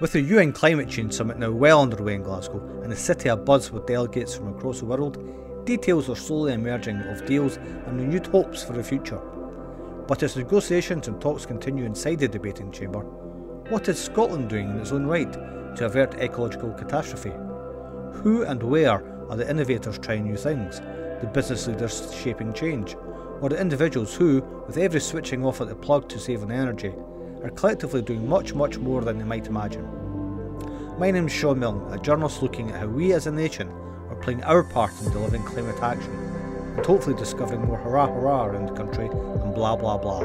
With the UN Climate Change Summit now well underway in Glasgow and the city abuzz with delegates from across the world, details are slowly emerging of deals and renewed hopes for the future. But as negotiations and talks continue inside the debating chamber, what is Scotland doing in its own right to avert ecological catastrophe? Who and where are the innovators trying new things, the business leaders shaping change, or the individuals who, with every switching off at the plug to save on energy, are collectively doing much, much more than they might imagine. My name is Sean Milne, a journalist looking at how we as a nation are playing our part in delivering climate action, and hopefully discovering more hurrah hurrah around the country and blah blah blah.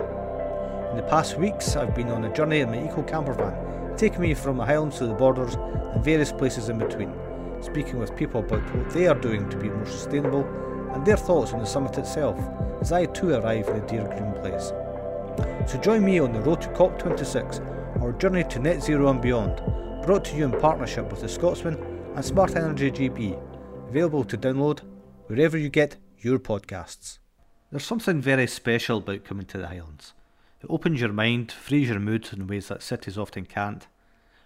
In the past weeks, I've been on a journey in my eco camper van, taking me from the Highlands to the borders and various places in between, speaking with people about what they are doing to be more sustainable and their thoughts on the summit itself as I too arrive in a dear green place. So join me on the road to COP26, our journey to net zero and beyond, brought to you in partnership with the Scotsman and Smart Energy GB, available to download wherever you get your podcasts. There's something very special about coming to the Highlands. It opens your mind, frees your mood in ways that cities often can't.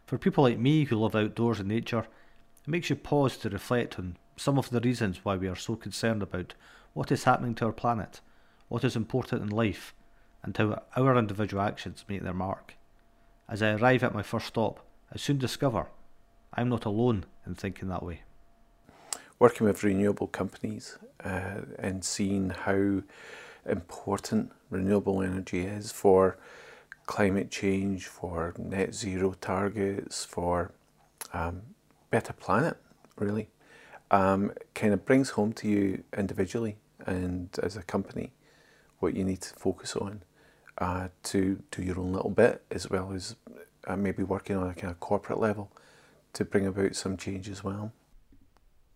For people like me who love outdoors and nature, it makes you pause to reflect on some of the reasons why we are so concerned about what is happening to our planet, what is important in life, and how our individual actions make their mark. As I arrive at my first stop, I soon discover I'm not alone in thinking that way. Working with renewable companies uh, and seeing how important renewable energy is for climate change, for net zero targets, for um, better planet, really, um, kind of brings home to you individually and as a company what you need to focus on uh, to do your own little bit, as well as uh, maybe working on a kind of corporate level to bring about some change as well.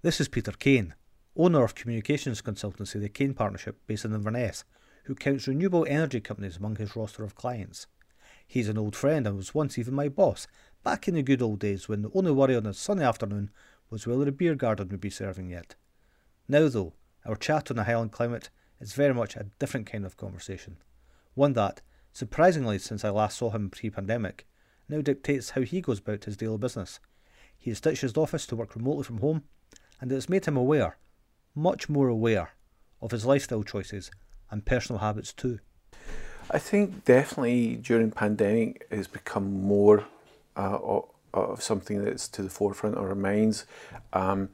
This is Peter Kane, owner of communications consultancy The Kane Partnership based in Inverness, who counts renewable energy companies among his roster of clients. He's an old friend and was once even my boss, back in the good old days when the only worry on a sunny afternoon was whether a beer garden would be serving yet. Now, though, our chat on the Highland climate is very much a different kind of conversation. One that, surprisingly since I last saw him pre pandemic, now dictates how he goes about his daily business. He has ditched his office to work remotely from home, and it has made him aware, much more aware, of his lifestyle choices and personal habits too. I think definitely during pandemic it's become more uh, of something that's to the forefront of our minds. Um,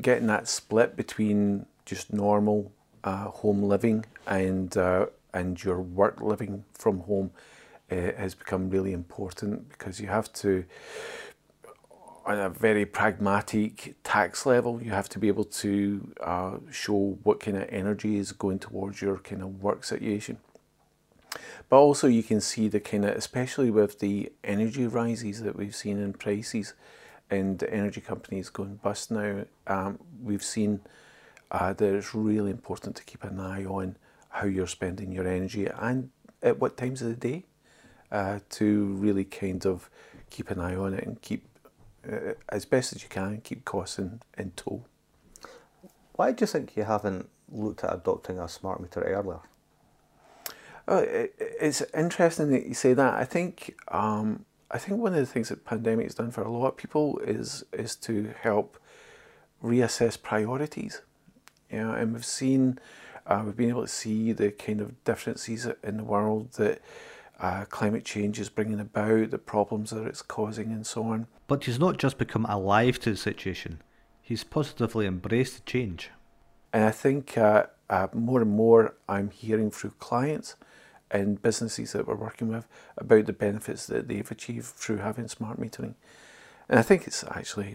getting that split between just normal uh, home living and uh, and your work living from home uh, has become really important because you have to on a very pragmatic tax level you have to be able to uh, show what kind of energy is going towards your kind of work situation. But also you can see the kind of especially with the energy rises that we've seen in prices and the energy companies going bust now um, we've seen uh, that it's really important to keep an eye on how you're spending your energy and at what times of the day uh, to really kind of keep an eye on it and keep, uh, as best as you can, keep costs in, in tow. Why do you think you haven't looked at adopting a smart meter earlier? Oh, it, it's interesting that you say that. I think um, I think one of the things that pandemic has done for a lot of people is is to help reassess priorities. You know, and we've seen uh, we've been able to see the kind of differences in the world that uh, climate change is bringing about, the problems that it's causing, and so on. But he's not just become alive to the situation, he's positively embraced the change. And I think uh, uh, more and more I'm hearing through clients and businesses that we're working with about the benefits that they've achieved through having smart metering. And I think it's actually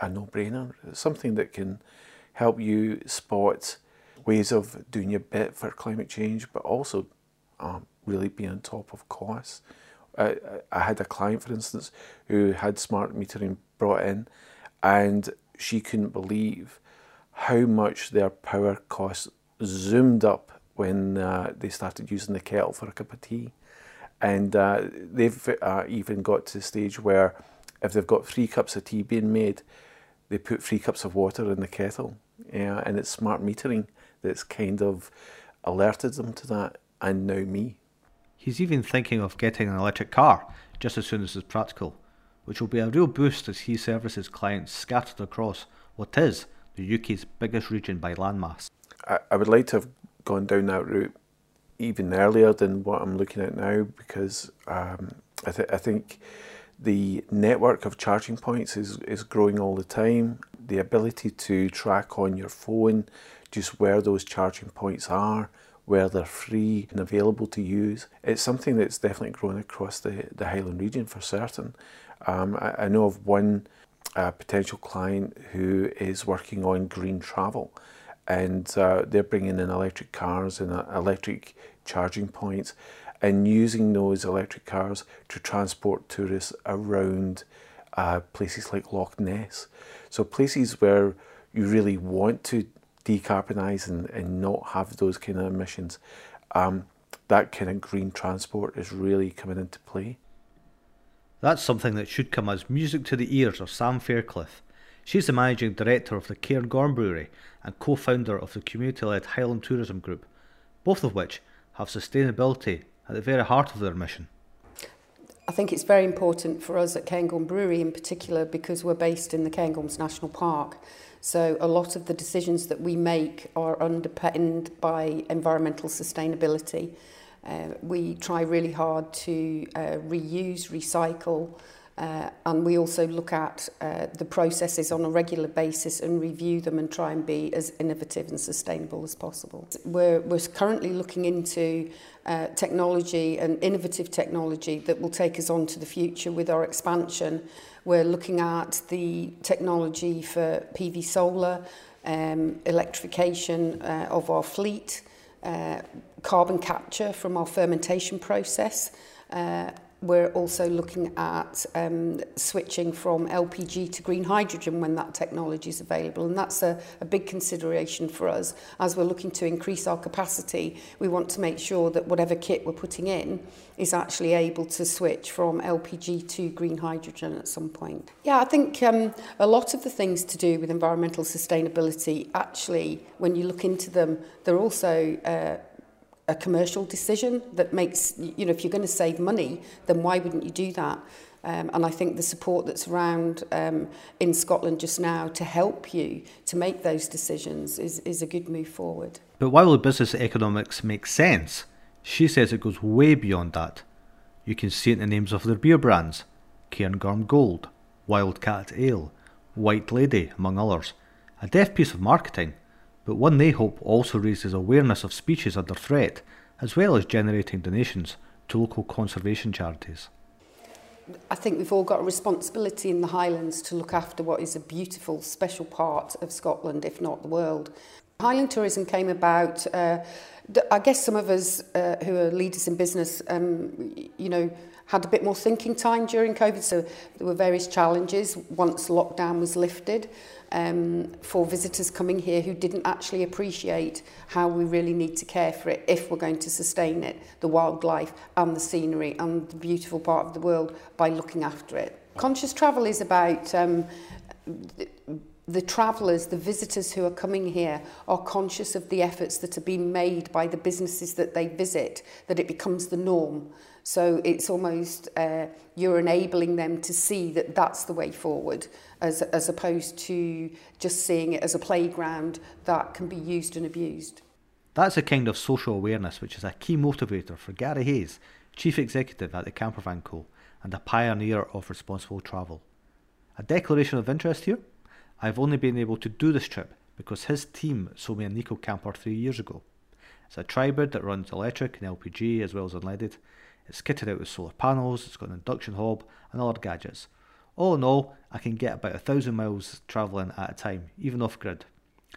a no brainer. It's something that can help you spot ways of doing your bit for climate change, but also um, really be on top of costs. I, I had a client, for instance, who had smart metering brought in, and she couldn't believe how much their power costs zoomed up when uh, they started using the kettle for a cup of tea. And uh, they've uh, even got to the stage where if they've got three cups of tea being made, they put three cups of water in the kettle. Yeah, and it's smart metering that's kind of alerted them to that, and now me. He's even thinking of getting an electric car just as soon as it's practical. which will be a real boost as he services clients scattered across what is the UK's biggest region by landmass. I, I would like to have gone down that route even earlier than what I'm looking at now because um, I, th- I think the network of charging points is, is growing all the time. The ability to track on your phone just where those charging points are, where they're free and available to use, it's something that's definitely growing across the, the Highland region for certain. Um, I, I, know of one uh, potential client who is working on green travel and uh, they're bringing in electric cars and uh, electric charging points and using those electric cars to transport tourists around uh, places like Loch Ness. So places where you really want to decarbonise and, and not have those kind of emissions, um, that kind of green transport is really coming into play. That's something that should come as music to the ears of Sam Fairclough. She's the managing director of the Cairngorm Brewery and co founder of the community led Highland Tourism Group, both of which have sustainability at the very heart of their mission. I think it's very important for us at Cairngorm Brewery in particular because we're based in the Cairngorms National Park. So a lot of the decisions that we make are underpinned by environmental sustainability. Uh, we try really hard to uh, reuse, recycle, uh, and we also look at uh, the processes on a regular basis and review them and try and be as innovative and sustainable as possible. We're, we're currently looking into uh, technology and innovative technology that will take us on to the future with our expansion We're looking at the technology for PV solar, um, electrification uh, of our fleet, uh, carbon capture from our fermentation process, uh, we're also looking at um, switching from LPG to green hydrogen when that technology is available. And that's a, a big consideration for us. As we're looking to increase our capacity, we want to make sure that whatever kit we're putting in is actually able to switch from LPG to green hydrogen at some point. Yeah, I think um, a lot of the things to do with environmental sustainability, actually, when you look into them, they're also uh, a commercial decision that makes, you know, if you're going to save money, then why wouldn't you do that? Um, and I think the support that's around um, in Scotland just now to help you to make those decisions is, is a good move forward. But while the business economics makes sense, she says it goes way beyond that. You can see it in the names of their beer brands Cairngorm Gold, Wildcat Ale, White Lady, among others. A deft piece of marketing but one they hope also raises awareness of species under threat, as well as generating donations to local conservation charities. I think we've all got a responsibility in the Highlands to look after what is a beautiful, special part of Scotland, if not the world. Highland tourism came about, uh, I guess some of us uh, who are leaders in business, um, you know, had a bit more thinking time during COVID, so there were various challenges once lockdown was lifted um, for visitors coming here who didn't actually appreciate how we really need to care for it if we're going to sustain it, the wildlife and the scenery and the beautiful part of the world by looking after it. Conscious travel is about um, the travellers, the visitors who are coming here are conscious of the efforts that are being made by the businesses that they visit, that it becomes the norm. So it's almost uh, you're enabling them to see that that's the way forward, as, as opposed to just seeing it as a playground that can be used and abused. That's a kind of social awareness which is a key motivator for Gary Hayes, Chief Executive at the Campervan Co. and a pioneer of responsible travel. A declaration of interest here? I've only been able to do this trip because his team sold me a Nico camper three years ago. It's a tribord that runs electric and LPG as well as unleaded. It's kitted out with solar panels, it's got an induction hob and other gadgets. All in all, I can get about a thousand miles travelling at a time, even off grid.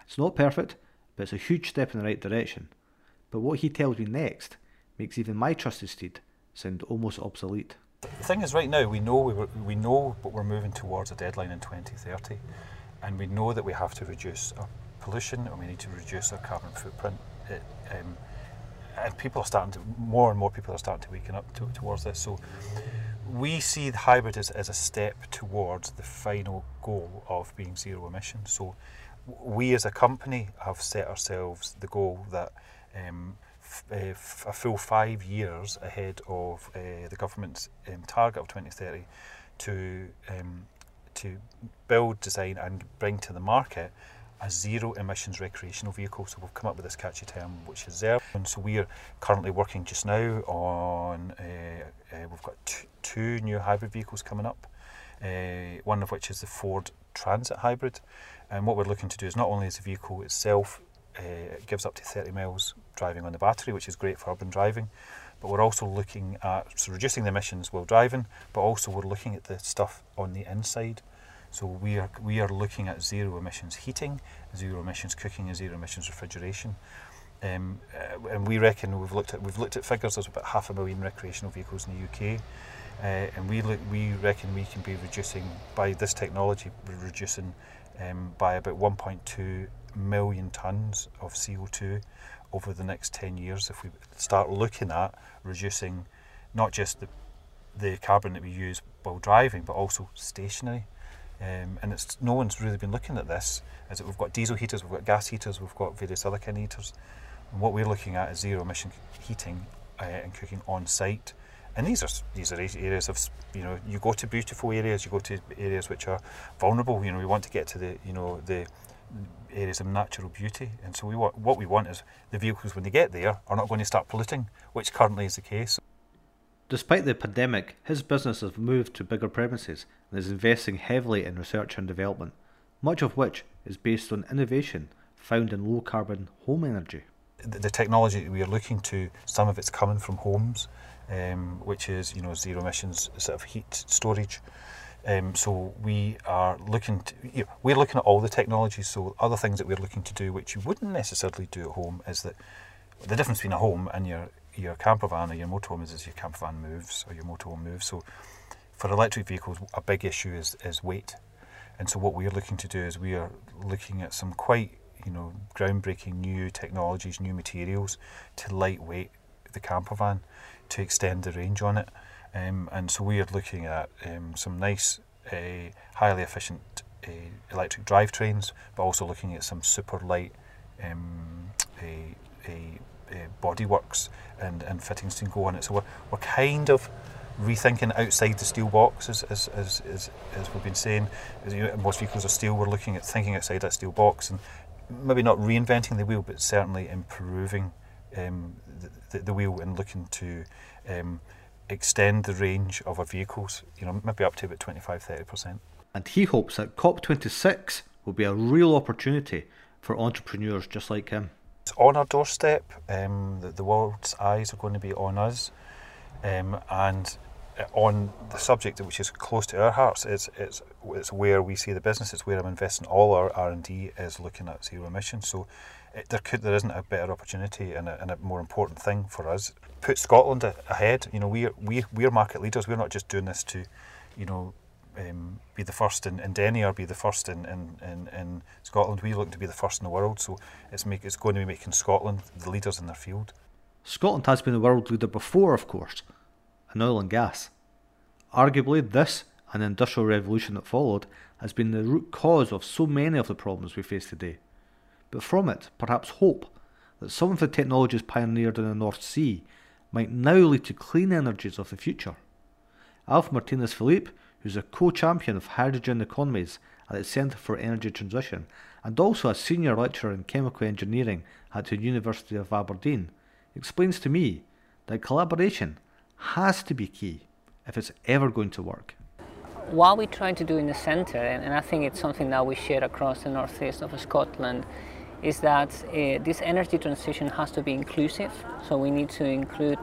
It's not perfect, but it's a huge step in the right direction. But what he tells me next makes even my trusted steed sound almost obsolete. The thing is, right now we know we, were, we know, but we're moving towards a deadline in 2030 and we know that we have to reduce our pollution and we need to reduce our carbon footprint. It, um, and people are starting to, more and more people are starting to waken up to, towards this. So we see the hybrid as, as a step towards the final goal of being zero emissions. So we as a company have set ourselves the goal that um, uh, a full five years ahead of uh, the government's um, target of 2030 to um, to build, design, and bring to the market a zero emissions recreational vehicle. So we've come up with this catchy term, which is ZERV. And so we are currently working just now on, uh, uh, we've got two new hybrid vehicles coming up, uh, one of which is the Ford Transit Hybrid. And what we're looking to do is not only is the vehicle itself, uh, it gives up to 30 miles driving on the battery, which is great for urban driving, but we're also looking at so reducing the emissions while driving, but also we're looking at the stuff on the inside. So we are we are looking at zero emissions heating, zero emissions cooking, and zero emissions refrigeration. Um, uh, and we reckon we've looked at we've looked at figures. There's about half a million recreational vehicles in the UK, uh, and we look, we reckon we can be reducing by this technology, reducing um, by about 1.2 million tons of CO2 over the next 10 years. If we start looking at reducing not just the the carbon that we use while driving, but also stationary. Um, and it's no one's really been looking at this. Is that we've got diesel heaters, we've got gas heaters, we've got various other kind of heaters. And what we're looking at is zero emission heating uh, and cooking on site. And these are these are areas of you know you go to beautiful areas, you go to areas which are vulnerable. You know we want to get to the you know the areas of natural beauty, and so we want what we want is the vehicles when they get there are not going to start polluting, which currently is the case. Despite the pandemic, his business has moved to bigger premises and is investing heavily in research and development, much of which is based on innovation found in low carbon home energy. The, the technology we are looking to, some of it's coming from homes, um, which is you know zero emissions sort of heat storage. Um, so we are looking to, you know, we're looking at all the technologies. So other things that we're looking to do, which you wouldn't necessarily do at home, is that the difference between a home and your your camper van or your motorhome is as your camper van moves or your motorhome moves. So for electric vehicles, a big issue is, is weight. And so what we're looking to do is we are looking at some quite, you know, groundbreaking new technologies, new materials to lightweight the camper van to extend the range on it. Um, and so we are looking at um, some nice, uh, highly efficient uh, electric drivetrains, but also looking at some super light um, uh, bodyworks and, and fittings to go on it. So we're, we're kind of rethinking outside the steel box, as, as, as, as, as we've been saying. As, you know, most vehicles are steel, we're looking at thinking outside that steel box and maybe not reinventing the wheel, but certainly improving um, the, the, wheel and looking to um, extend the range of our vehicles, you know, maybe up to about 25 30%. And he hopes that COP26 will be a real opportunity for entrepreneurs just like him. On our doorstep. Um, the, the, world's eyes are going to be on us, um, and uh, on the subject which is close to our hearts. It's, it's it's where we see the business. It's where I'm investing all our R and D is looking at zero emissions. So it, there could there isn't a better opportunity and a, and a more important thing for us. Put Scotland ahead. You know we we we're market leaders. We're not just doing this to, you know, um, be the first in, in Denny or be the first in, in, in, in Scotland. We look to be the first in the world, so it's make it's going to be making Scotland the leaders in their field. Scotland has been the world leader before, of course, in oil and gas. Arguably, this and the industrial revolution that followed has been the root cause of so many of the problems we face today. But from it, perhaps hope that some of the technologies pioneered in the North Sea might now lead to clean energies of the future. Alf Martinez Felipe who's a co-champion of hydrogen economies at the Centre for Energy Transition and also a senior lecturer in chemical engineering at the University of Aberdeen, explains to me that collaboration has to be key if it's ever going to work. What we're trying to do in the centre, and I think it's something that we share across the northeast of Scotland, is that uh, this energy transition has to be inclusive. So we need to include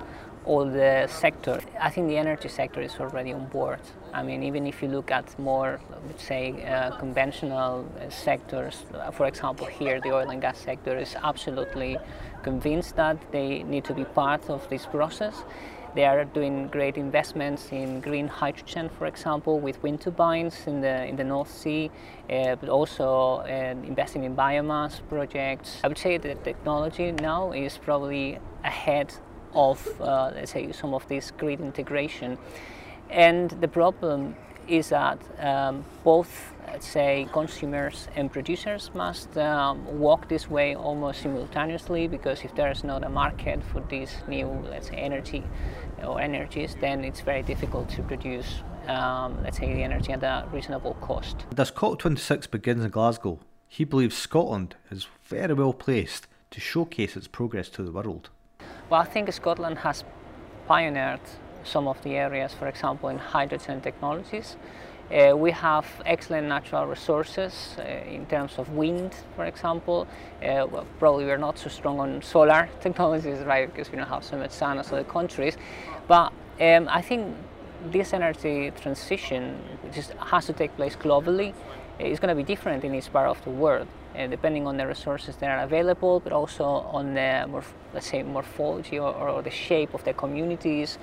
all the sectors. I think the energy sector is already on board. I mean, even if you look at more, let's say, uh, conventional uh, sectors, uh, for example, here the oil and gas sector is absolutely convinced that they need to be part of this process. They are doing great investments in green hydrogen, for example, with wind turbines in the in the North Sea, uh, but also uh, investing in biomass projects. I would say that technology now is probably ahead of, uh, let's say, some of this grid integration. And the problem is that um, both, let's say, consumers and producers must um, walk this way almost simultaneously because if there is not a market for these new, let's say, energy or energies, then it's very difficult to produce um, let's say, the energy at a reasonable cost. As COP26 begins in Glasgow, he believes Scotland is very well placed to showcase its progress to the world. Well, I think Scotland has pioneered some of the areas, for example, in hydrogen technologies. Uh, we have excellent natural resources uh, in terms of wind, for example. Uh, well, probably we're not so strong on solar technologies, right, because we don't have so much sun as other countries. But um, I think this energy transition just has to take place globally. It's going to be different in each part of the world, uh, depending on the resources that are available, but also on the, let's say, morphology or, or the shape of the communities,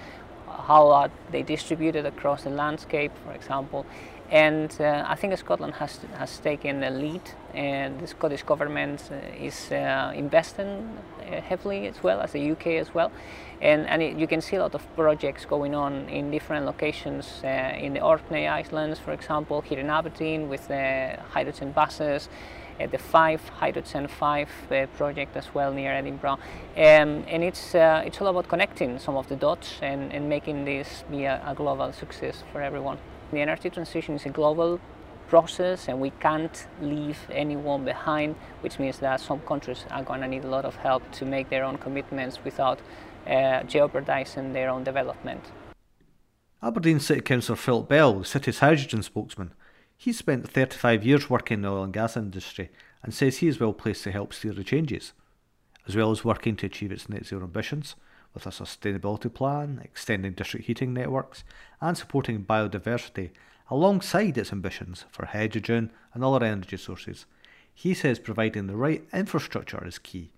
how are they distributed across the landscape, for example. And uh, I think Scotland has, has taken the lead, and the Scottish government uh, is uh, investing uh, heavily as well as the UK as well. And, and it, you can see a lot of projects going on in different locations uh, in the Orkney Islands, for example, here in Aberdeen with the hydrogen buses uh, the Fife Hydrogen 5 uh, project as well near Edinburgh. Um, and it's, uh, it's all about connecting some of the dots and, and making this be a, a global success for everyone. The energy transition is a global process and we can't leave anyone behind, which means that some countries are going to need a lot of help to make their own commitments without uh, jeopardizing their own development. Aberdeen City Councillor Philip Bell, the city's hydrogen spokesman, he spent 35 years working in the oil and gas industry and says he is well placed to help steer the changes, as well as working to achieve its net zero ambitions with a sustainability plan, extending district heating networks, and supporting biodiversity alongside its ambitions for hydrogen and other energy sources. He says providing the right infrastructure is key,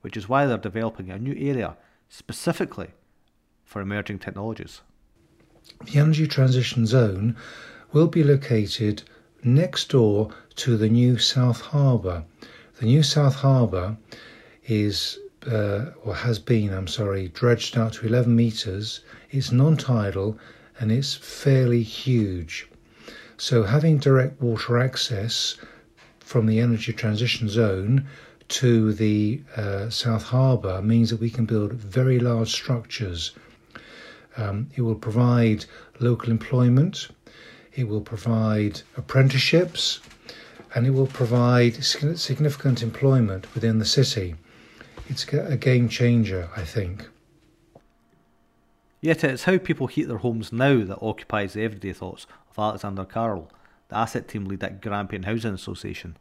which is why they're developing a new area specifically for emerging technologies. The Energy Transition Zone will be located next door to the new South Harbour. The new South Harbour is, uh, or has been, I'm sorry, dredged out to 11 metres. It's non tidal and it's fairly huge. So, having direct water access from the energy transition zone to the uh, South Harbour means that we can build very large structures. Um, it will provide local employment. It will provide apprenticeships and it will provide significant employment within the city. It's a game changer, I think. Yet it's how people heat their homes now that occupies the everyday thoughts of Alexander Carroll, the asset team lead at Grampian Housing Association.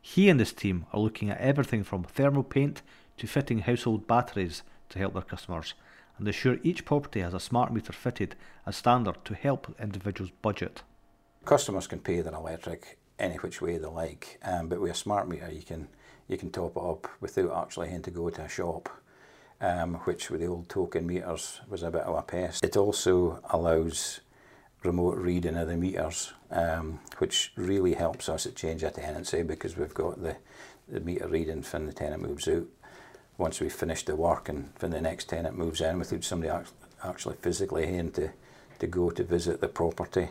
He and his team are looking at everything from thermal paint to fitting household batteries to help their customers and ensure each property has a smart meter fitted as standard to help individuals budget. Customers can pay their electric any which way they like, um, but with a smart meter you can you can top it up without actually having to go to a shop, um, which with the old token meters was a bit of a pest. It also allows remote reading of the meters, um, which really helps us at change a tenancy because we've got the, the meter reading when the tenant moves out once we've finished the work and when the next tenant moves in without somebody actually physically having to, to go to visit the property.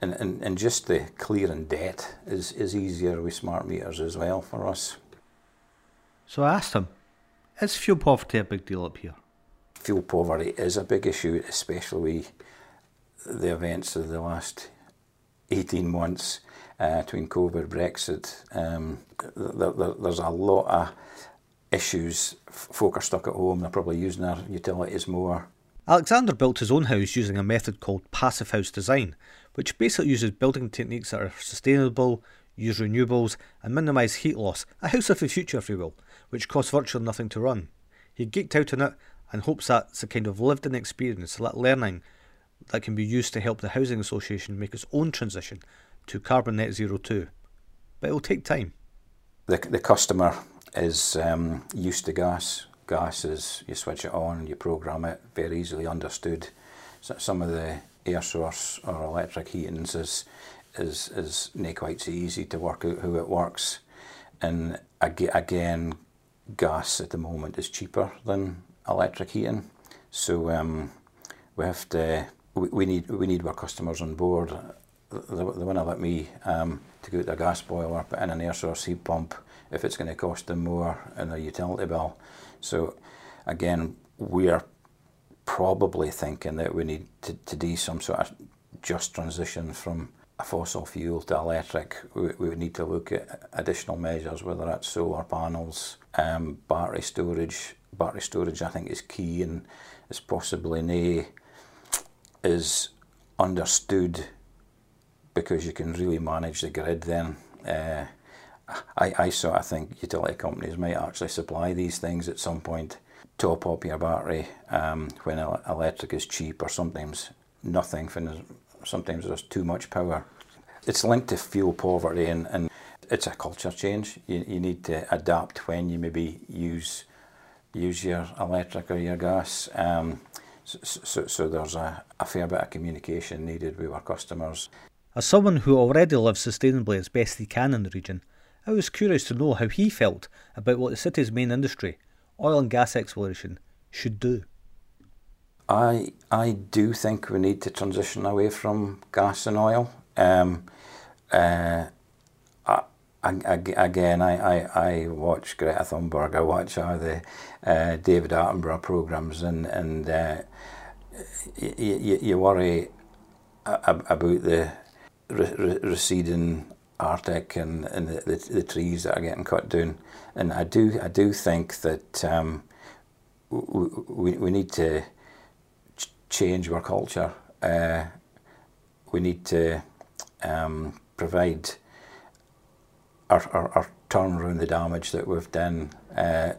And, and, and just the clearing debt is, is easier with smart meters as well for us. So I asked him, is fuel poverty a big deal up here? Fuel poverty is a big issue, especially with the events of the last 18 months uh, between COVID, Brexit. Um, there, there, there's a lot of issues. Folk are stuck at home, they're probably using their utilities more. Alexander built his own house using a method called passive house design, which basically uses building techniques that are sustainable, use renewables, and minimise heat loss. A house of the future, if you will, which costs virtually nothing to run. He geeked out on it and hopes that's a kind of lived in experience, that learning that can be used to help the Housing Association make its own transition to carbon net zero too. But it will take time. The, the customer is um, used to gas. Gas is you switch it on, you program it, very easily understood. So some of the air source or electric heatings is is is not quite so easy to work out how it works. And again, gas at the moment is cheaper than electric heating, so um, we have to we, we need we need our customers on board. They, they want to let me um, to go out a gas boiler, put in an air source heat pump, if it's going to cost them more in their utility bill. So again, we are probably thinking that we need to, to do some sort of just transition from a fossil fuel to electric, we, we would need to look at additional measures, whether that's solar panels, um, battery storage. Battery storage, I think, is key and is possibly nay is understood because you can really manage the grid then. Uh, I, I sort of think utility companies might actually supply these things at some point. Top up your battery um, when electric is cheap, or sometimes nothing. Sometimes there's too much power. It's linked to fuel poverty, and, and it's a culture change. You, you need to adapt when you maybe use use your electric or your gas. Um, so, so, so, there's a, a fair bit of communication needed with our customers. As someone who already lives sustainably as best he can in the region, I was curious to know how he felt about what the city's main industry, oil and gas exploration, should do. I I do think we need to transition away from gas and oil. Um, uh, I, I, again, I, I, I watch Greta Thunberg, I watch all the uh, David Attenborough programs, and and uh, you, you worry about the receding Arctic and, and the, the, the, trees that are getting cut down. And I do I do think that um, we, we need to ch- change our culture. Uh, we need to um, provide our, our, turn around the damage that we've done. Uh,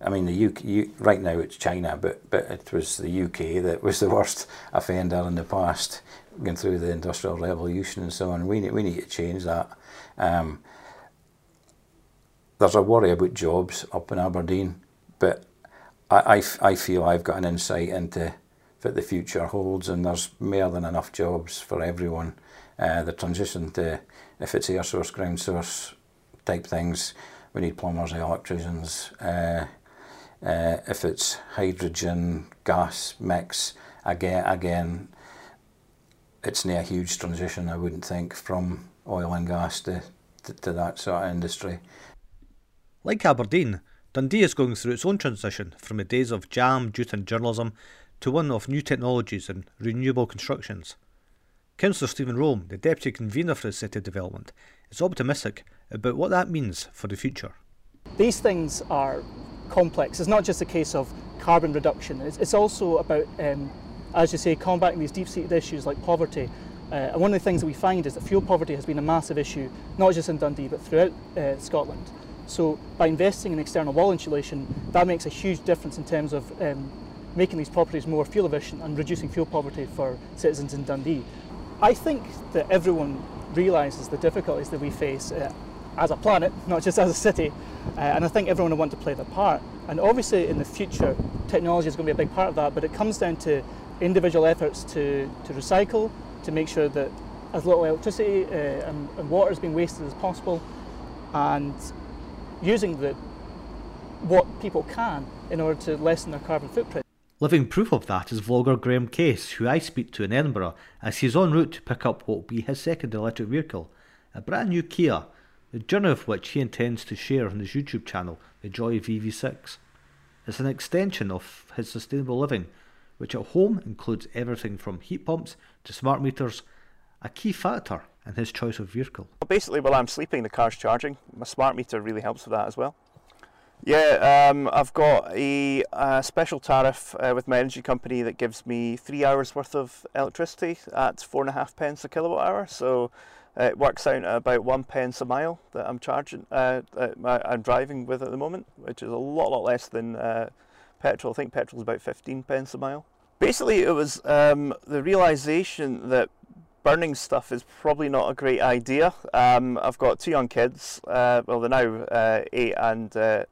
I mean, the UK right now it's China, but but it was the UK that was the worst offender in the past going through the industrial revolution and so on. We need, we need to change that. Um, there's a worry about jobs up in Aberdeen, but I, I, I feel I've got an insight into what the future holds, and there's more than enough jobs for everyone. Uh, the transition to, if it's air source, ground source type things, we need plumbers, electricians. Uh, uh, if it's hydrogen, gas mix, again, again, it's not a huge transition, I wouldn't think, from oil and gas to, to, to that sort of industry. Like Aberdeen, Dundee is going through its own transition from the days of jam, jute and journalism to one of new technologies and renewable constructions. Councillor Steven Rome, the Deputy Convener for the City Development, is optimistic about what that means for the future. These things are complex. It's not just a case of carbon reduction, it's, it's also about um, as you say, combating these deep-seated issues like poverty. Uh, and one of the things that we find is that fuel poverty has been a massive issue, not just in Dundee, but throughout uh, Scotland. So by investing in external wall insulation, that makes a huge difference in terms of um, making these properties more fuel efficient and reducing fuel poverty for citizens in Dundee. I think that everyone realises the difficulties that we face uh, as a planet, not just as a city, uh, and I think everyone will want to play their part. And obviously in the future, technology is going to be a big part of that, but it comes down to individual efforts to, to recycle, to make sure that as little electricity uh, and, and water is being wasted as possible, and using the what people can in order to lessen their carbon footprint. Living proof of that is vlogger Graham Case, who I speak to in Edinburgh as he's en route to pick up what will be his second electric vehicle, a brand new Kia, the journey of which he intends to share on his YouTube channel, The Joy VV6. It's an extension of his sustainable living which at home includes everything from heat pumps to smart meters, a key factor in his choice of vehicle. Well, basically, while I'm sleeping, the car's charging. My smart meter really helps with that as well. Yeah, um, I've got a, a special tariff uh, with my energy company that gives me three hours worth of electricity at four and a half pence a kilowatt hour. So it works out at about one pence a mile that I'm charging, uh, I'm driving with at the moment, which is a lot, lot less than uh, petrol. I think petrol is about 15 pence a mile. Basically, it was um, the realization that burning stuff is probably not a great idea. Um, I've got two young kids. Uh, well, they're now uh, eight and uh,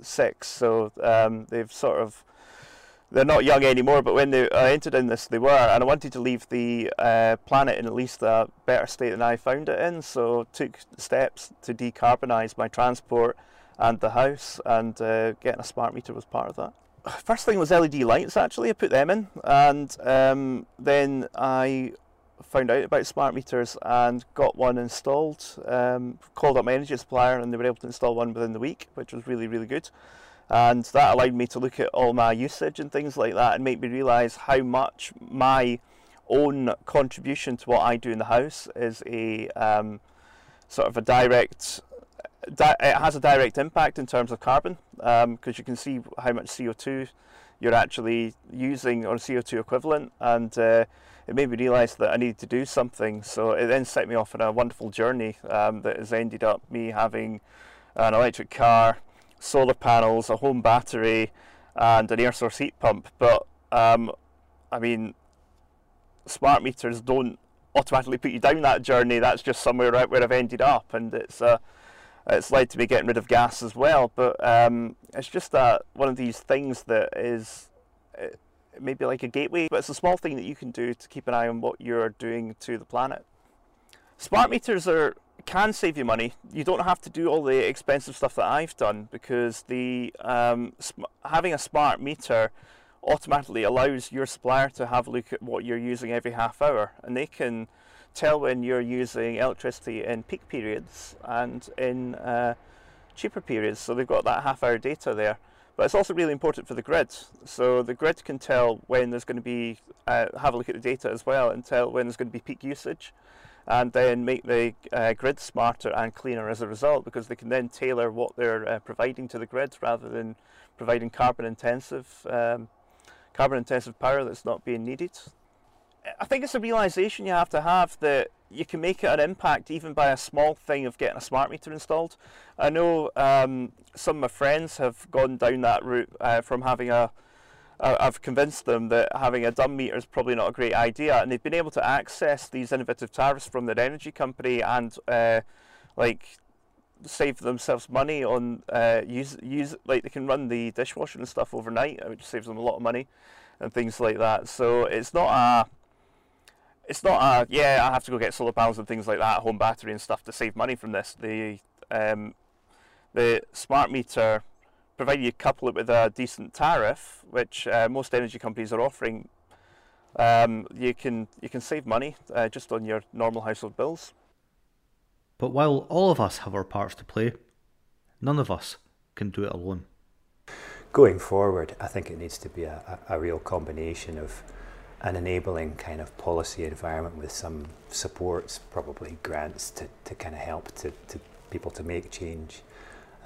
six, so um, they've sort of they're not young anymore. But when they I entered in this, they were, and I wanted to leave the uh, planet in at least a better state than I found it in. So took steps to decarbonise my transport and the house, and uh, getting a smart meter was part of that first thing was LED lights actually. I put them in, and um, then I found out about smart meters and got one installed. Um, called up my energy supplier, and they were able to install one within the week, which was really really good. And that allowed me to look at all my usage and things like that, and make me realise how much my own contribution to what I do in the house is a um, sort of a direct. Di- it has a direct impact in terms of carbon because um, you can see how much CO2 you're actually using or CO2 equivalent, and uh, it made me realise that I needed to do something. So it then set me off on a wonderful journey um, that has ended up me having an electric car, solar panels, a home battery, and an air source heat pump. But um, I mean, smart meters don't automatically put you down that journey. That's just somewhere right where I've ended up, and it's uh, it's led to me getting rid of gas as well. But um, it's just that one of these things that is uh, maybe like a gateway, but it's a small thing that you can do to keep an eye on what you're doing to the planet. Smart meters are can save you money. You don't have to do all the expensive stuff that I've done because the um, having a smart meter automatically allows your supplier to have a look at what you're using every half hour, and they can tell when you're using electricity in peak periods and in uh, cheaper periods. So they've got that half hour data there. But it's also really important for the grid. So the grid can tell when there's going to be, uh, have a look at the data as well and tell when there's going to be peak usage and then make the uh, grid smarter and cleaner as a result because they can then tailor what they're uh, providing to the grid rather than providing carbon intensive um, carbon intensive power that's not being needed. I think it's a realization you have to have that you can make an impact even by a small thing of getting a smart meter installed. I know um, some of my friends have gone down that route uh, from having a I've convinced them that having a dumb meter is probably not a great idea, and they've been able to access these innovative tariffs from their energy company and uh, like save themselves money on uh, use use like they can run the dishwasher and stuff overnight, which saves them a lot of money and things like that. So it's not a it's not a yeah I have to go get solar panels and things like that, home battery and stuff to save money from this. The um, the smart meter provided you couple it with a decent tariff, which uh, most energy companies are offering, um, you can you can save money uh, just on your normal household bills. But while all of us have our parts to play, none of us can do it alone. Going forward, I think it needs to be a, a, a real combination of an enabling kind of policy environment with some supports, probably grants to, to kind of help to, to people to make change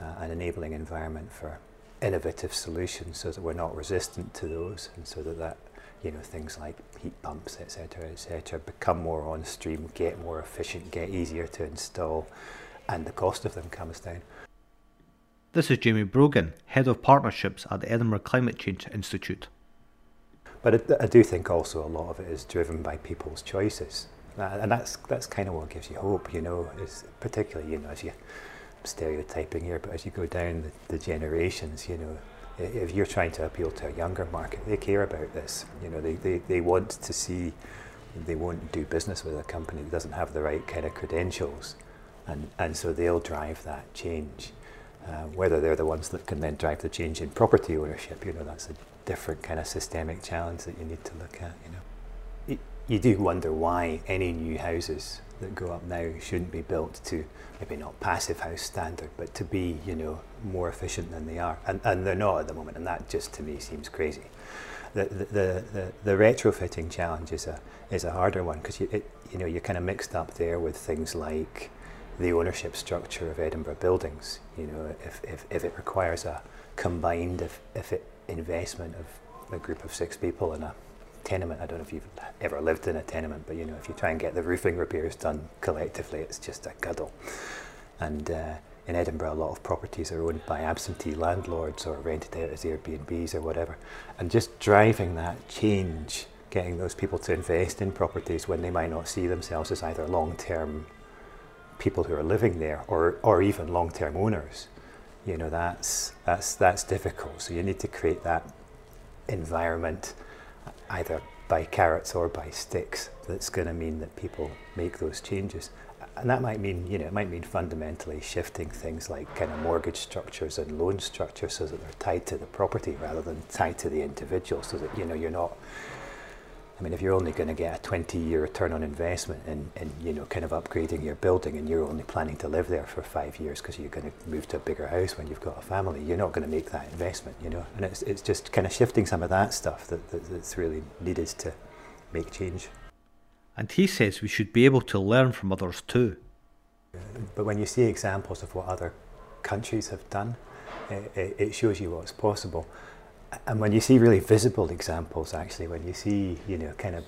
uh, an enabling environment for innovative solutions so that we're not resistant to those and so that, that you know things like heat pumps etc etc become more on stream get more efficient get easier to install and the cost of them comes down this is Jamie Brogan, Head of Partnerships at the Edinburgh Climate Change Institute. But I, I do think also a lot of it is driven by people's choices. And that's, that's kind of what gives you hope, you know, is particularly, you know, as you stereotyping here, but as you go down the, the, generations, you know, if you're trying to appeal to a younger market, they care about this. You know, they, they, they want to see, they won't do business with a company that doesn't have the right kind of credentials. And, and so they'll drive that change. Uh, whether they're the ones that can then drive the change in property ownership, you know, that's a different kind of systemic challenge that you need to look at, you know. You, you do wonder why any new houses that go up now shouldn't be built to maybe not passive house standard, but to be you know more efficient than they are, and and they're not at the moment, and that just to me seems crazy. The the the, the, the retrofitting challenge is a is a harder one because you it, you know you're kind of mixed up there with things like the ownership structure of Edinburgh buildings. You know if if, if it requires a combined if, if it investment of a group of six people in a tenement. I don't know if you've ever lived in a tenement, but you know, if you try and get the roofing repairs done collectively, it's just a guddle. And uh, in Edinburgh, a lot of properties are owned by absentee landlords or rented out as Airbnbs or whatever. And just driving that change, getting those people to invest in properties when they might not see themselves as either long term people who are living there or, or even long term owners. You know, that's, that's, that's difficult. So you need to create that environment either by carrots or by sticks that's going to mean that people make those changes. And that might mean, you know, it might mean fundamentally shifting things like kind of mortgage structures and loan structures so that they're tied to the property rather than tied to the individual so that, you know, you're not I mean, if you're only going to get a 20 year return on investment in, in, you know, kind of upgrading your building and you're only planning to live there for five years because you're going to move to a bigger house when you've got a family, you're not going to make that investment, you know. And it's, it's just kind of shifting some of that stuff that, that, that's really needed to make change. And he says we should be able to learn from others too. But when you see examples of what other countries have done, it, it shows you what's possible. And when you see really visible examples, actually, when you see, you know, kind of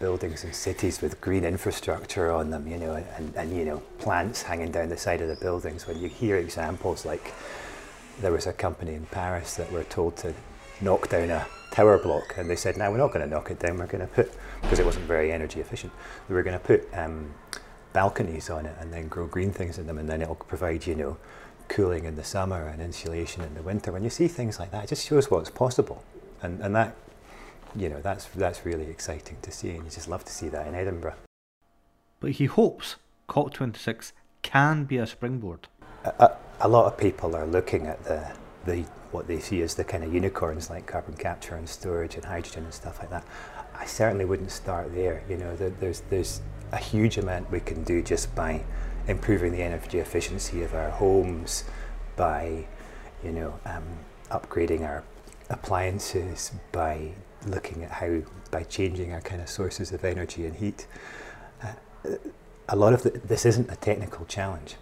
buildings and cities with green infrastructure on them, you know, and, and you know, plants hanging down the side of the buildings, when you hear examples like there was a company in Paris that were told to knock down a tower block, and they said, "No, we're not going to knock it down. We're going to put because it wasn't very energy efficient. We were going to put um, balconies on it and then grow green things in them, and then it'll provide, you know, cooling in the summer and insulation in the winter. When you see things like that, it just shows what's possible, and and that, you know, that's that's really exciting to see, and you just love to see that in Edinburgh. But he hopes COP26 can be a springboard. A, a, a lot of people are looking at the the what they see as the kind of unicorns like carbon capture and storage and hydrogen and stuff like that. I certainly wouldn't start there. You know, there's there's a huge amount we can do just by improving the energy efficiency of our homes, by you know um, upgrading our appliances, by looking at how by changing our kind of sources of energy and heat. Uh, a lot of the, this isn't a technical challenge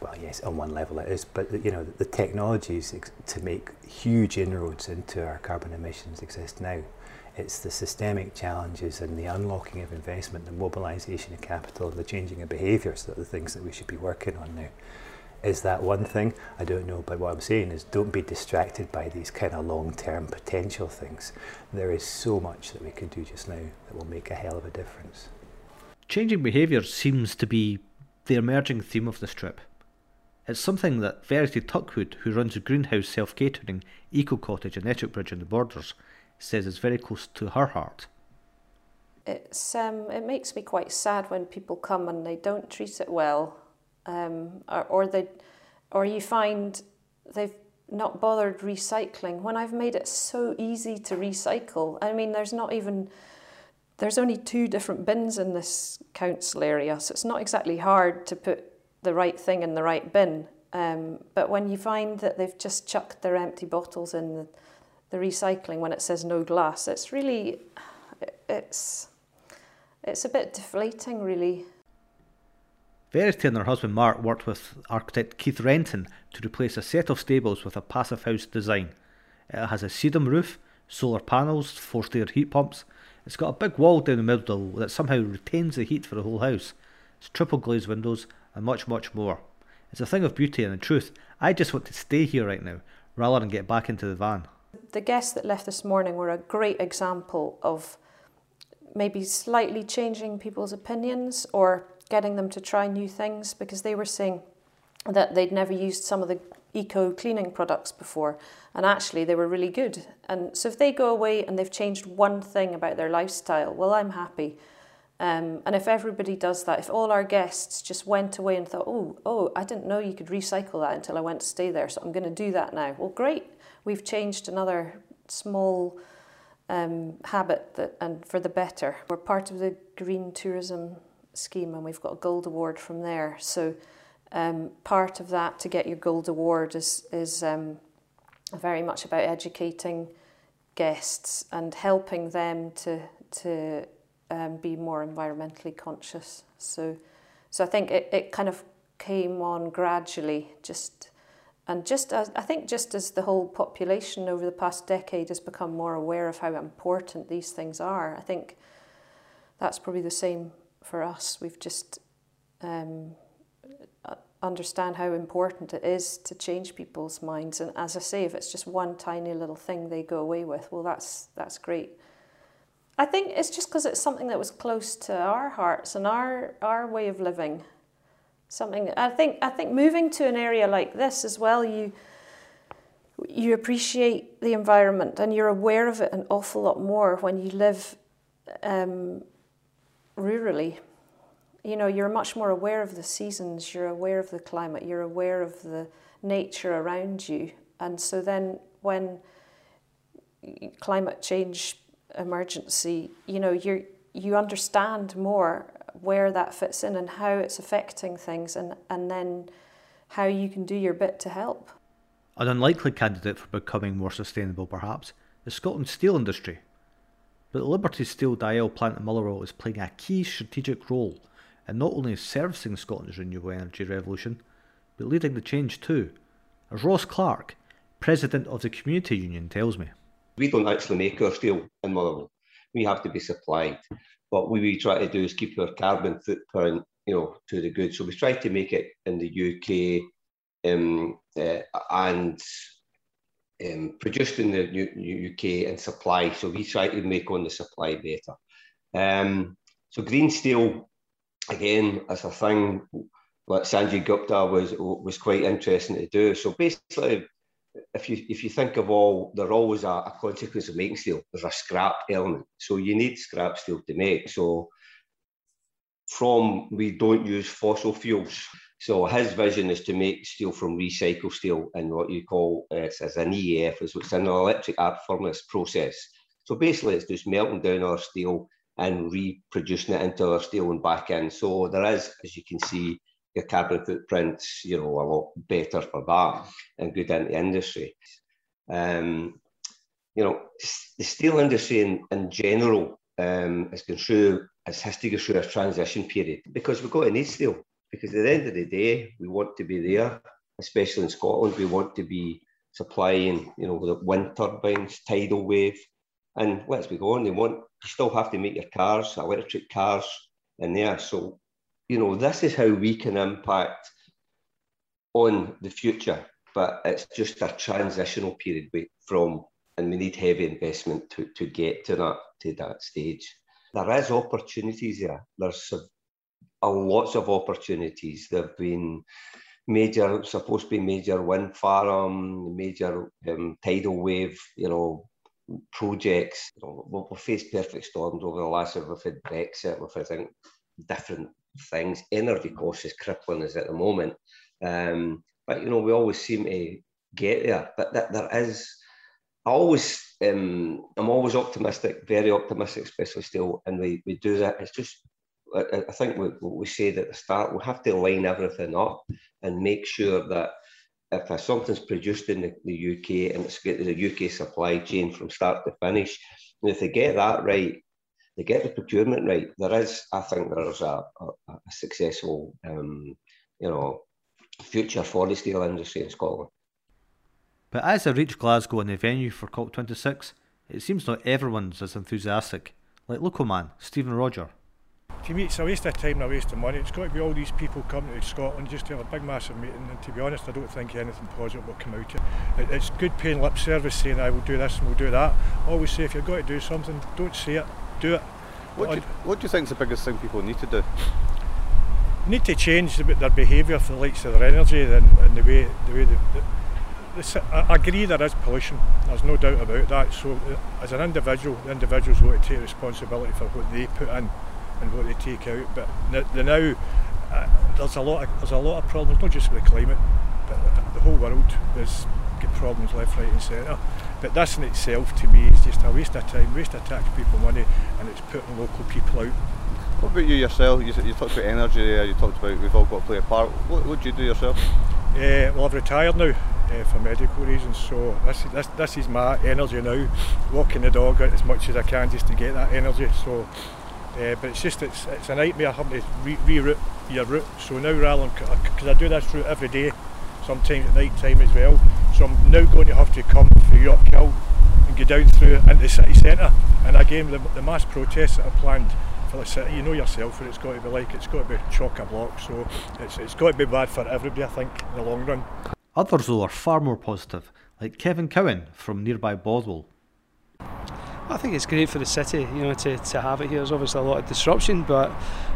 well, yes, on one level it is, but you know the technologies to make huge inroads into our carbon emissions exist now. It's the systemic challenges and the unlocking of investment, the mobilisation of capital, and the changing of behaviours that are the things that we should be working on now. Is that one thing? I don't know, but what I'm saying is don't be distracted by these kind of long-term potential things. There is so much that we can do just now that will make a hell of a difference. Changing behaviour seems to be the emerging theme of this trip. It's something that Verity Tuckwood, who runs a greenhouse self catering eco cottage in Ettrickbridge on the Borders, says is very close to her heart. It's um, it makes me quite sad when people come and they don't treat it well, um, or, or they, or you find they've not bothered recycling when I've made it so easy to recycle. I mean, there's not even there's only two different bins in this council area, so it's not exactly hard to put the right thing in the right bin. Um, but when you find that they've just chucked their empty bottles in the, the recycling when it says no glass, it's really, it's, it's a bit deflating, really. Verity and her husband Mark worked with architect Keith Renton to replace a set of stables with a passive house design. It has a sedum roof, solar panels, forced air heat pumps. It's got a big wall down the middle that somehow retains the heat for the whole house. It's triple glazed windows and much, much more. It's a thing of beauty and in truth, I just want to stay here right now rather than get back into the van. The guests that left this morning were a great example of maybe slightly changing people's opinions or getting them to try new things because they were saying that they'd never used some of the eco cleaning products before and actually they were really good. And so if they go away and they've changed one thing about their lifestyle, well, I'm happy. Um, and if everybody does that, if all our guests just went away and thought, oh, oh, I didn't know you could recycle that until I went to stay there, so I'm going to do that now. Well, great, we've changed another small um, habit that, and for the better. We're part of the green tourism scheme, and we've got a gold award from there. So um, part of that to get your gold award is is um, very much about educating guests and helping them to to um, be more environmentally conscious. So, so I think it, it kind of came on gradually, just and just as I think just as the whole population over the past decade has become more aware of how important these things are, I think that's probably the same for us. We've just um, understand how important it is to change people's minds. And as I say, if it's just one tiny little thing they go away with, well, that's that's great. I think it's just because it's something that was close to our hearts and our our way of living. Something I think I think moving to an area like this as well, you you appreciate the environment and you're aware of it an awful lot more when you live um, rurally. You know, you're much more aware of the seasons, you're aware of the climate, you're aware of the nature around you. And so then when climate change emergency, you know, you you understand more where that fits in and how it's affecting things, and and then how you can do your bit to help. An unlikely candidate for becoming more sustainable, perhaps, is Scotland's steel industry. But the Liberty Steel Dalzell plant in Motherwell is playing a key strategic role in not only servicing Scotland's renewable energy revolution, but leading the change too, as Ross Clark, president of the community union, tells me. We don't actually make our steel in Motherwell. We have to be supplied. What we try to do is keep our carbon footprint, you know, to the good. So we try to make it in the UK um, uh, and um, produced in the U- UK and supply. So we try to make on the supply better. Um, so green steel, again, as a thing, what Sanjeev Gupta was was quite interesting to do. So basically, if you if you think of all, there's always a, a consequence of making steel. There's a scrap element, so you need scrap steel to make. So from we don't use fossil fuels. So his vision is to make steel from recycled steel in what you call uh, as an EAF, is what's an electric arc furnace process. So basically, it's just melting down our steel and reproducing it into our steel and back in. So there is, as you can see, your carbon footprint's you know a lot better for that and good into the industry. Um, you know, the steel industry in, in general um, is going through, has to go through a transition period because we've got to need steel. Because at the end of the day, we want to be there, especially in Scotland. We want to be supplying, you know, the wind turbines, tidal wave, and let's be going. They want you still have to make your cars, electric cars, in there. So you know, this is how we can impact on the future, but it's just a transitional period from, and we need heavy investment to, to get to that to that stage. There is opportunities there. There's a, lots of opportunities. There've been major, supposed to be major wind farm, major um, tidal wave, you know, projects. You know, we've faced perfect storms over the last year. We've had Brexit. We've had I think, different things. Energy cost is crippling us at the moment. Um, but you know, we always seem to get there. But that there is I always um, I'm always optimistic, very optimistic, especially still, and we, we do that. It's just I, I think what we said at the start, we have to line everything up and make sure that if something's produced in the, the UK and it's got the UK supply chain from start to finish, and if they get that right, they get the procurement right, there is, I think, there is a, a, a successful, um, you know, future for the steel industry in Scotland. But as I reach Glasgow and the venue for COP26, it seems not everyone's as enthusiastic, like local man Stephen Roger. To me, it's a waste of time and a waste of money. It's got to be all these people coming to Scotland just to have a big, massive meeting. And to be honest, I don't think anything positive will come out of it. It's good paying lip service saying, I will do this and we'll do that. Always say, if you've got to do something, don't say it, do it. What do, you, what do you think is the biggest thing people need to do? Need to change their behaviour for the likes of their energy and, and the way the way the, the, I agree there is pollution. There's no doubt about that. So uh, as an individual, the individual's got to take responsibility for what they put in and what they take out. But the now uh, there's a lot of there's a lot of problems, not just with the climate, but the whole world. There's got problems left, right, and centre. But this in itself, to me, is just a waste of time, waste of taxpayer money, and it's putting local people out. What about you yourself? You, you talked about energy there, you talked about we've all got to play a part. What would you do yourself? Uh, well, I've retired now uh, for medical reasons, so this, this, this is my energy now. Walking the dog as much as I can just to get that energy. So, uh, but it's just it's, it's a nightmare having to re- reroute your route. So now rather than because I do this route every day, sometimes at night time as well. So I'm now going to have to come through York Hill and go down through into the city centre. And again, the, the mass protests that are planned for the city, you know yourself what it's got to be like. It's got to be chock a block. So it's, it's got to be bad for everybody, I think, in the long run. Others, though, are far more positive, like Kevin Cowan from nearby Bothwell. I think it's great for the city, you know, to, to have it here. There's obviously a lot of disruption, but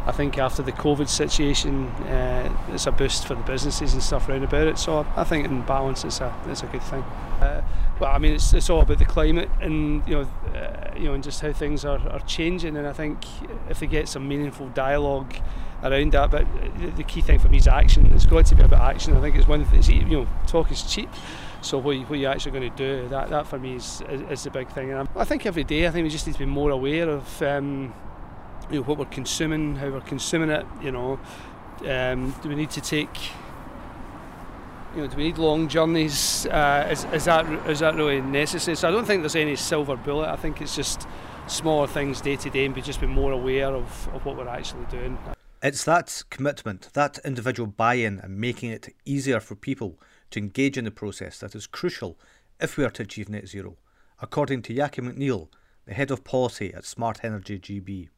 I think after the COVID situation, uh, it's a boost for the businesses and stuff around about it. So I think in balance, it's a it's a good thing. Uh, but I mean, it's, it's all about the climate and you know, uh, you know, and just how things are, are changing. And I think if they get some meaningful dialogue around that, but the key thing for me is action. It's got to be about action. I think it's one thing. You know, talk is cheap. So what, you, you're actually going to do, that, that for me is, is, the big thing. And I'm, i think every day, I think we just need to be more aware of um, you know, what we're consuming, how we're consuming it. You know, um, do we need to take you know, do we need long journeys? Uh, is, is that is that really necessary? So I don't think there's any silver bullet. I think it's just smaller things day to day and be just be more aware of, of what we're actually doing. It's that commitment, that individual buy in, and making it easier for people to engage in the process that is crucial if we are to achieve net zero, according to Jackie McNeil, the head of policy at Smart Energy GB.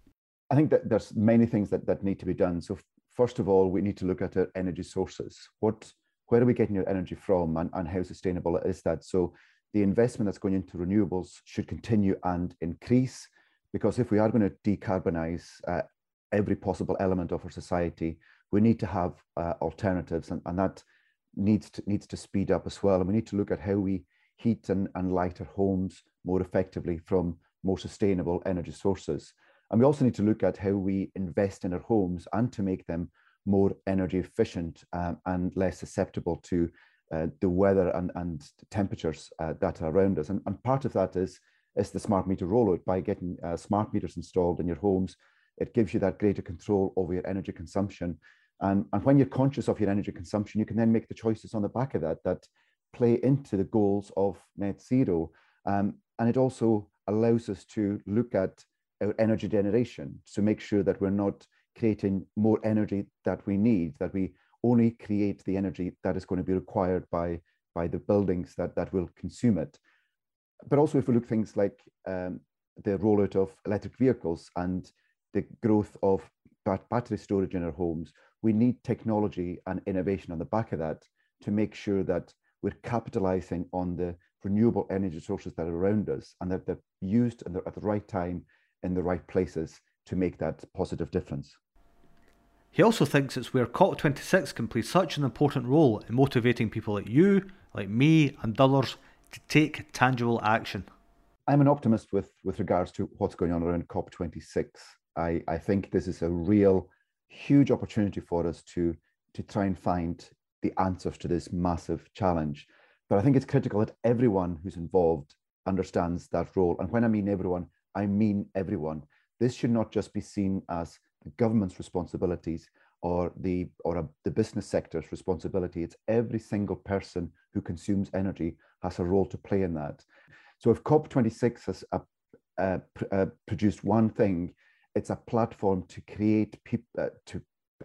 I think that there's many things that, that need to be done. So first of all, we need to look at our energy sources. What, where are we getting your energy from and, and how sustainable is that? So the investment that's going into renewables should continue and increase because if we are going to decarbonize uh, every possible element of our society, we need to have uh, alternatives and, and that needs to, needs to speed up as well. And we need to look at how we heat and, and light our homes more effectively from more sustainable energy sources. And we also need to look at how we invest in our homes and to make them more energy efficient um, and less susceptible to uh, the weather and, and temperatures uh, that are around us. And, and, part of that is, is the smart meter rollout. By getting uh, smart meters installed in your homes, it gives you that greater control over your energy consumption. And, and when you're conscious of your energy consumption, you can then make the choices on the back of that that play into the goals of net zero. Um, and it also allows us to look at our energy generation to make sure that we're not creating more energy that we need, that we only create the energy that is going to be required by, by the buildings that, that will consume it. But also if we look things like um, the rollout of electric vehicles and the growth of battery storage in our homes, we need technology and innovation on the back of that to make sure that we're capitalizing on the renewable energy sources that are around us and that they're used and they're at the right time in the right places to make that positive difference. He also thinks it's where COP26 can play such an important role in motivating people like you, like me, and others to take tangible action. I'm an optimist with, with regards to what's going on around COP26. I, I think this is a real huge opportunity for us to, to try and find the answers to this massive challenge. But I think it's critical that everyone who's involved understands that role. And when I mean everyone, I mean everyone. This should not just be seen as the government's responsibilities or the or a, the business sector's responsibility. It's every single person who consumes energy has a role to play in that. So if COP26 has a, uh, uh, produced one thing, it's a platform to create people uh, to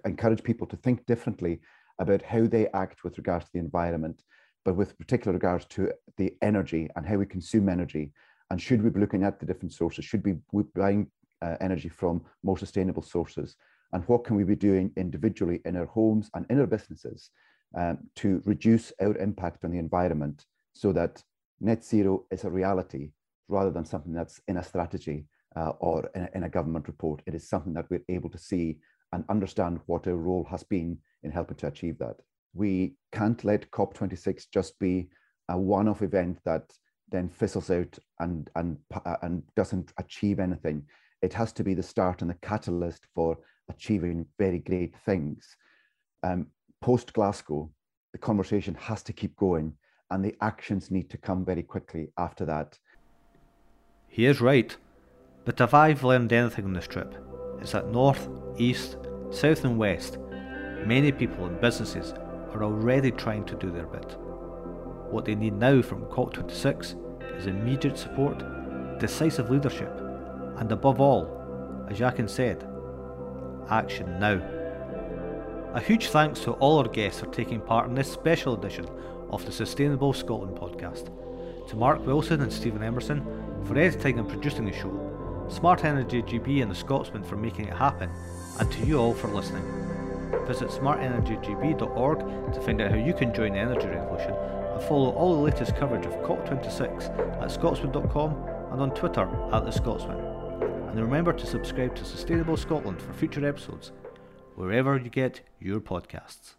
encourage people to think differently about how they act with regards to the environment, but with particular regards to the energy and how we consume energy. And should we be looking at the different sources? Should we be buying uh, energy from more sustainable sources? And what can we be doing individually in our homes and in our businesses um, to reduce our impact on the environment so that net zero is a reality rather than something that's in a strategy uh, or in a, in a government report? It is something that we're able to see and understand what our role has been in helping to achieve that. We can't let COP26 just be a one-off event that then fizzles out and, and, uh, and doesn't achieve anything. It has to be the start and the catalyst for achieving very great things. Um, Post Glasgow, the conversation has to keep going and the actions need to come very quickly after that. He is right. But if I've learned anything on this trip, it's that north, east, south, and west Many people and businesses are already trying to do their bit. What they need now from COP26 is immediate support, decisive leadership, and above all, as Jackie said, action now. A huge thanks to all our guests for taking part in this special edition of the Sustainable Scotland podcast. To Mark Wilson and Stephen Emerson for editing and producing the show, Smart Energy GB and the Scotsman for making it happen, and to you all for listening. Visit smartenergygb.org to find out how you can join the energy revolution and follow all the latest coverage of COP26 at scotsman.com and on Twitter at The Scotsman. And remember to subscribe to Sustainable Scotland for future episodes, wherever you get your podcasts.